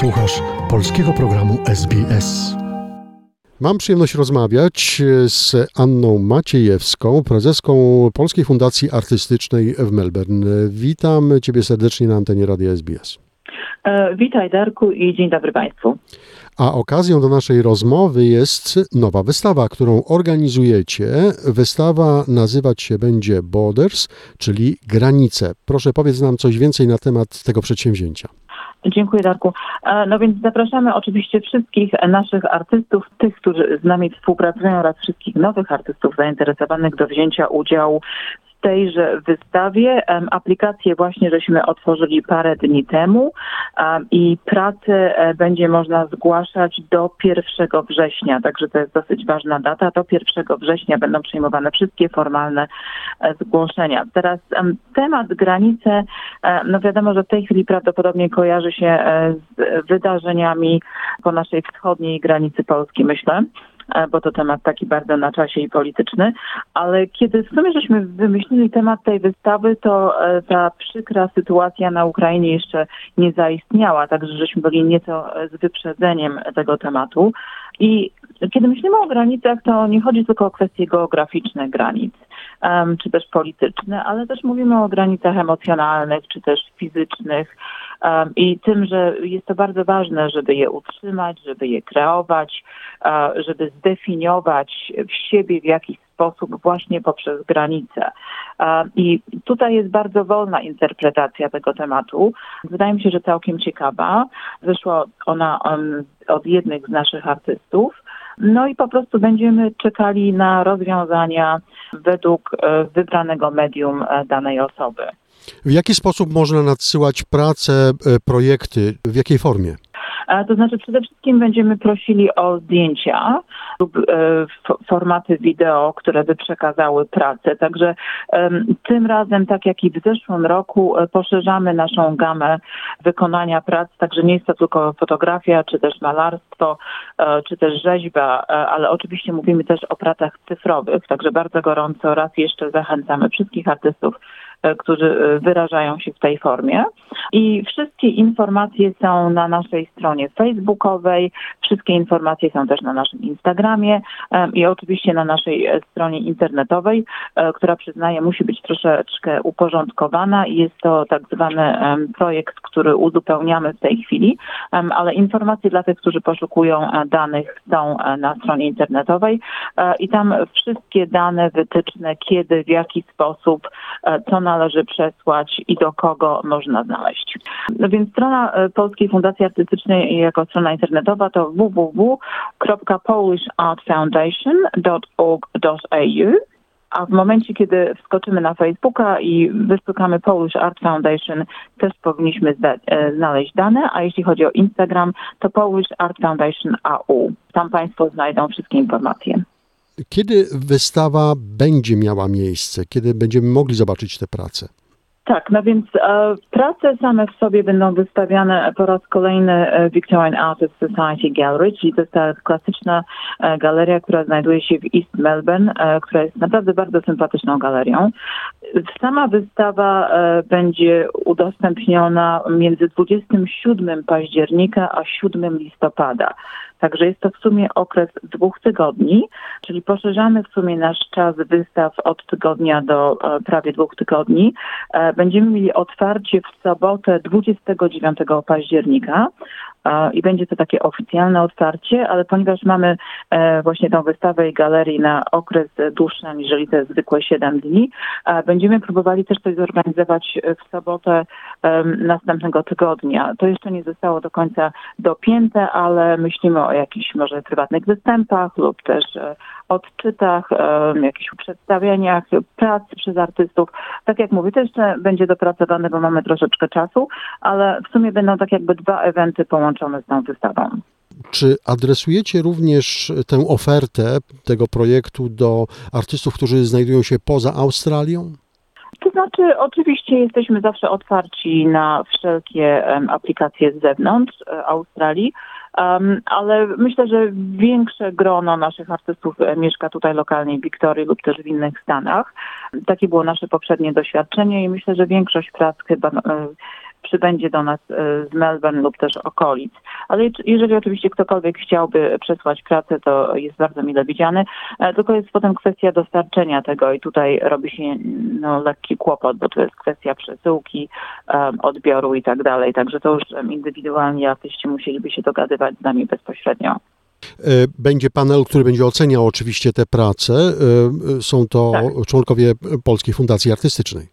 Słuchasz polskiego programu SBS. Mam przyjemność rozmawiać z Anną Maciejewską, prezeską Polskiej Fundacji Artystycznej w Melbourne. Witam Ciebie serdecznie na antenie Radia SBS. E, witaj Darku i dzień dobry Państwu. A okazją do naszej rozmowy jest nowa wystawa, którą organizujecie. Wystawa nazywać się będzie Borders, czyli granice. Proszę powiedz nam coś więcej na temat tego przedsięwzięcia. Dziękuję Darku. E, no więc zapraszamy oczywiście wszystkich naszych artystów, tych, którzy z nami współpracują oraz wszystkich nowych artystów zainteresowanych do wzięcia udziału tejże wystawie. Aplikację właśnie żeśmy otworzyli parę dni temu i pracę e, będzie można zgłaszać do 1 września, także to jest dosyć ważna data. Do 1 września będą przyjmowane wszystkie formalne e, zgłoszenia. Teraz temat granice, e, no wiadomo, że w tej chwili prawdopodobnie kojarzy się z wydarzeniami po naszej wschodniej granicy Polski, myślę. E, bo to temat taki bardzo na czasie i polityczny. Ale kiedy w sumie żeśmy wymyślili temat tej wystawy, to e, ta przykra sytuacja na Ukrainie jeszcze nie zaistniała, także żeśmy byli nieco z wyprzedzeniem tego tematu. I kiedy myślimy o granicach, to nie chodzi tylko o kwestie geograficzne granic, um, czy też polityczne, ale też mówimy o granicach emocjonalnych, czy też fizycznych i tym, że jest to bardzo ważne, żeby je utrzymać, żeby je kreować, uh, żeby zdefiniować w siebie w jakiś sposób właśnie poprzez granice. I tutaj jest bardzo wolna interpretacja tego tematu. Wydaje mi się, że całkiem ciekawa. Wyszła ona od jednych z naszych artystów. No i po prostu będziemy czekali na rozwiązania według e, wybranego medium e, danej osoby. W jaki sposób można nadsyłać pracę, e, projekty? W jakiej formie? To znaczy przede wszystkim będziemy prosili o zdjęcia lub e, formaty wideo, które by przekazały pracę. Także tym razem, tak jak i w zeszłym roku, e, poszerzamy naszą gamę wykonania prac, także nie jest to tylko fotografia, czy też malarstwo, e, czy też rzeźba, ale oczywiście mówimy też o pracach cyfrowych, także bardzo gorąco raz jeszcze zachęcamy wszystkich artystów którzy e, wyrażają się w tej formie. I wszystkie informacje są na naszej stronie facebookowej, wszystkie informacje są też na naszym Instagramie e, i oczywiście na naszej stronie internetowej, która przyznaję musi być troszeczkę uporządkowana i jest to tak zwany projekt, który uzupełniamy w tej chwili, ale informacje dla tych, którzy poszukują danych są na stronie internetowej i tam wszystkie dane, wytyczne, kiedy, w jaki sposób, co należy przesłać i do kogo można znaleźć. No więc strona e, Polskiej Fundacji Artystycznej jako strona internetowa to www.polishartfoundation.org.au a w momencie, kiedy wskoczymy na Facebooka i wyszukamy Polish Art Foundation, też powinniśmy e, znaleźć dane, a jeśli chodzi o Instagram, to Polish Art Foundation AU. Tam Państwo znajdą wszystkie informacje. Kiedy wystawa będzie miała miejsce? Kiedy będziemy mogli zobaczyć te prace? Tak, no więc e, prace same w sobie będą wystawiane po raz kolejny e, Victorian Artist Society Gallery, czyli to jest ta klasyczna e, galeria, która znajduje się w East Melbourne, e, która jest naprawdę bardzo sympatyczną galerią. Sama wystawa e, będzie udostępniona między 27 października a 7 listopada. Także jest to w sumie okres dwóch tygodni, czyli poszerzamy w sumie nasz czas wystaw od tygodnia do e, prawie dwóch tygodni. E, będziemy mieli otwarcie w sobotę 29 października i będzie to takie oficjalne otwarcie, ale ponieważ mamy e, właśnie tą wystawę i galerię na okres dłuższy, aniżeli te zwykłe 7 dni, będziemy próbowali też coś zorganizować w sobotę następnego tygodnia. To jeszcze nie zostało do końca dopięte, ale myślimy o jakichś może prywatnych występach lub też e, odczytach, jakichś przedstawieniach prac przez artystów. Tak jak mówię, to jeszcze będzie dopracowane, bo mamy troszeczkę czasu, ale w sumie będą tak jakby dwa eventy połączone z tą wystawą. Czy adresujecie również tę ofertę tego projektu do artystów, którzy znajdują się poza Australią? To znaczy, oczywiście jesteśmy zawsze otwarci na wszelkie aplikacje z zewnątrz e, Australii, um, ale myślę, że większe grono naszych artystów e, mieszka tutaj lokalnie w Wiktorii lub też w innych stanach. Takie było nasze poprzednie doświadczenie i myślę, że większość prac chyba e, przybędzie do nas z Melbourne lub też okolic. Ale jeżeli oczywiście ktokolwiek chciałby przesłać pracę, to jest bardzo mile widziany. Tylko jest potem kwestia dostarczenia tego i tutaj robi się no, lekki kłopot, bo to jest kwestia przesyłki, odbioru i tak dalej. Także to już indywidualni artyści musieliby się dogadywać z nami bezpośrednio. E, będzie panel, który będzie oceniał oczywiście te prace. E, są to tak. członkowie Polskiej Fundacji Artystycznej.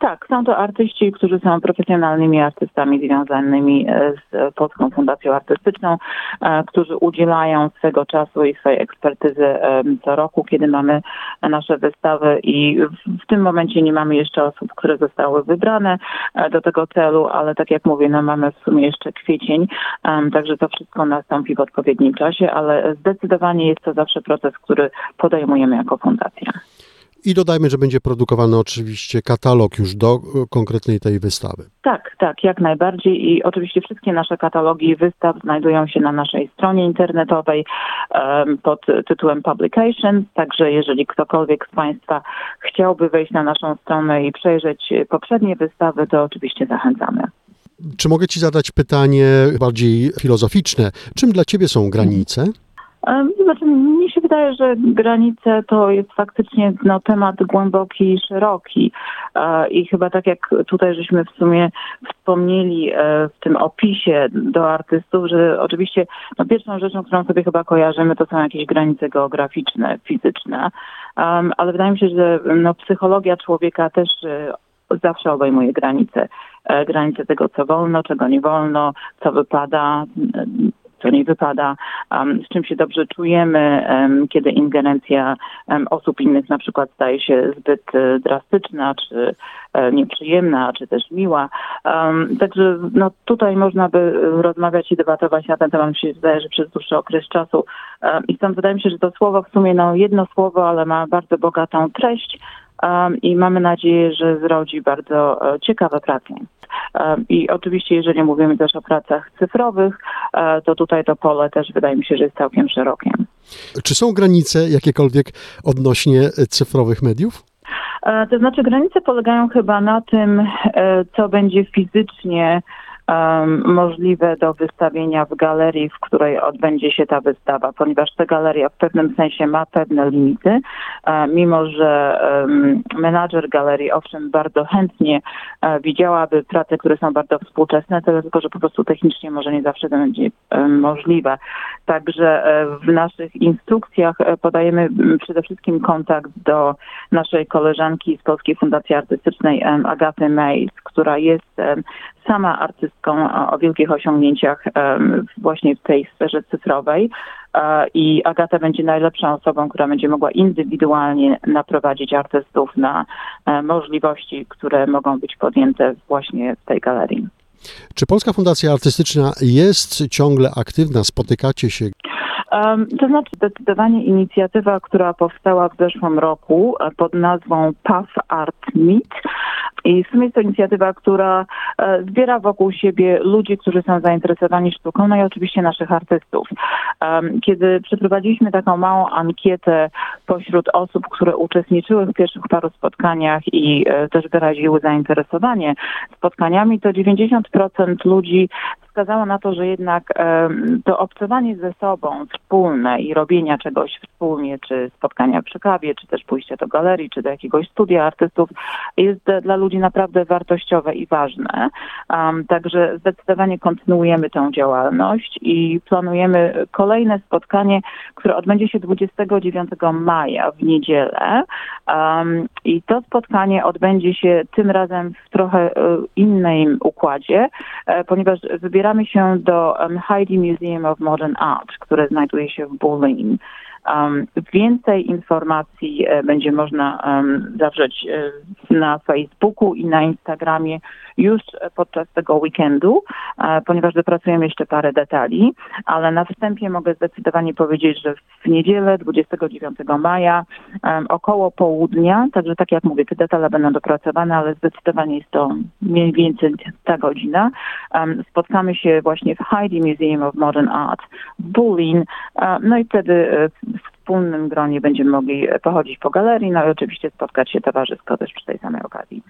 Tak, są to artyści, którzy są profesjonalnymi artystami związanymi e, z Polską Fundacją Artystyczną, e, którzy udzielają swego czasu i swojej ekspertyzy e, co roku, kiedy mamy nasze wystawy i w tym momencie nie mamy jeszcze osób, które zostały wybrane do tego celu, ale tak jak mówię, no mamy w sumie jeszcze kwiecień, także to wszystko nastąpi w odpowiednim czasie, ale zdecydowanie jest to zawsze proces, który podejmujemy jako fundacja. I dodajmy, że będzie produkowany oczywiście katalog już do e, konkretnej tej wystawy. Tak, tak, jak najbardziej. I oczywiście wszystkie nasze katalogi wystaw znajdują się na naszej stronie internetowej um, pod tytułem Publications. Także jeżeli ktokolwiek z Państwa chciałby wejść na naszą stronę i przejrzeć poprzednie wystawy, to oczywiście zachęcamy. Czy mogę Ci zadać pytanie bardziej filozoficzne? Czym dla Ciebie są granice? Znaczy, mnie się wydaje, że granice to jest faktycznie no, temat głęboki i szeroki. I chyba tak jak tutaj żeśmy w sumie wspomnieli e, w tym opisie do artystów, że oczywiście no, pierwszą rzeczą, którą sobie chyba kojarzymy, to są jakieś granice geograficzne, fizyczne. ale wydaje mi się, że no, psychologia człowieka też e, zawsze obejmuje granice. E, granice tego, co wolno, czego nie wolno, co wypada, co nie wypada, z czym się dobrze czujemy, kiedy ingerencja osób innych na przykład staje się zbyt e, drastyczna, czy e, nieprzyjemna, czy też miła. Także no, tutaj można by rozmawiać i debatować na ten temat, mi się wydaje, że przez dłuższy okres czasu. I stąd wydaje mi się, że to słowo w sumie no, jedno słowo, ale ma bardzo bogatą treść i mamy nadzieję, że zrodzi bardzo e, ciekawe prace. I oczywiście, jeżeli mówimy też o pracach cyfrowych, e, to tutaj to pole też wydaje mi się, że jest całkiem szerokie. Czy są granice jakiekolwiek odnośnie cyfrowych mediów? E, to znaczy, granice polegają chyba na tym, co będzie fizycznie możliwe do wystawienia w galerii, w której odbędzie się ta wystawa, ponieważ ta galeria w pewnym sensie ma pewne limity, e, mimo że menadżer galerii owszem bardzo chętnie e, widziałaby prace, które są bardzo współczesne, tylko że po prostu technicznie może nie zawsze to będzie możliwe. Także e, w naszych instrukcjach podajemy przede wszystkim kontakt do naszej koleżanki z Polskiej Fundacji Artystycznej Agaty Mays, która jest sama artystką o wielkich osiągnięciach właśnie w tej sferze cyfrowej i Agata będzie najlepszą osobą, która będzie mogła indywidualnie naprowadzić artystów na e, możliwości, które mogą być podjęte właśnie w tej galerii. Czy Polska Fundacja Artystyczna jest ciągle aktywna? Spotykacie się? To znaczy zdecydowanie inicjatywa, która powstała w zeszłym roku e, pod nazwą Path Art Meet i w sumie jest to inicjatywa, która e, zbiera wokół siebie ludzi, którzy są zainteresowani sztuką, no i oczywiście naszych artystów. Kiedy przeprowadziliśmy taką małą ankietę pośród osób, które uczestniczyły w pierwszych paru spotkaniach i e, też wyraziły zainteresowanie spotkaniami, to 90% ludzi wskazało na to, że jednak to obcowanie ze sobą wspólne i robienia czegoś wspólnie, czy spotkania przy kawie, czy też pójście do galerii, czy do jakiegoś studia artystów jest dla ludzi naprawdę wartościowe i ważne. Także zdecydowanie kontynuujemy tę działalność i planujemy kolejne spotkanie, które odbędzie się 29 maja w niedzielę. I to spotkanie odbędzie się tym razem w trochę e, innym układzie, e, ponieważ wybieramy się do Heidi Museum of Modern Art, które znajduje się w Berlin. Więcej informacji e, będzie można zawrzeć e, na Facebooku i na Instagramie już podczas tego weekendu, e, ponieważ wypracujemy jeszcze parę detali, ale na wstępie mogę zdecydowanie powiedzieć, że w niedzielę 29 maja około południa, także tak jak mówię, te detale będą dopracowane, ale zdecydowanie jest to mniej więcej ta godzina. spotkamy się właśnie w Heidi Museum of Modern Art w Berlin, no i wtedy wspólnym gronie będziemy mogli pochodzić po galerii, no i oczywiście spotkać się towarzysko też przy tej samej okazji.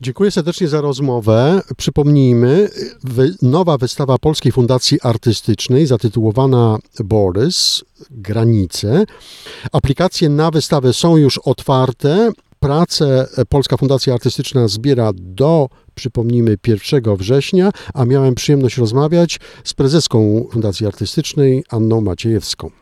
Dziękuję serdecznie za rozmowę. Przypomnijmy, wy, nowa wystawa Polskiej Fundacji Artystycznej zatytułowana Borys Granice. Aplikacje na wystawę są już otwarte. Pracę Polska Fundacja Artystyczna zbiera do, przypomnijmy, 1 września, a miałem przyjemność rozmawiać z prezeską Fundacji Artystycznej Anną Maciejewską.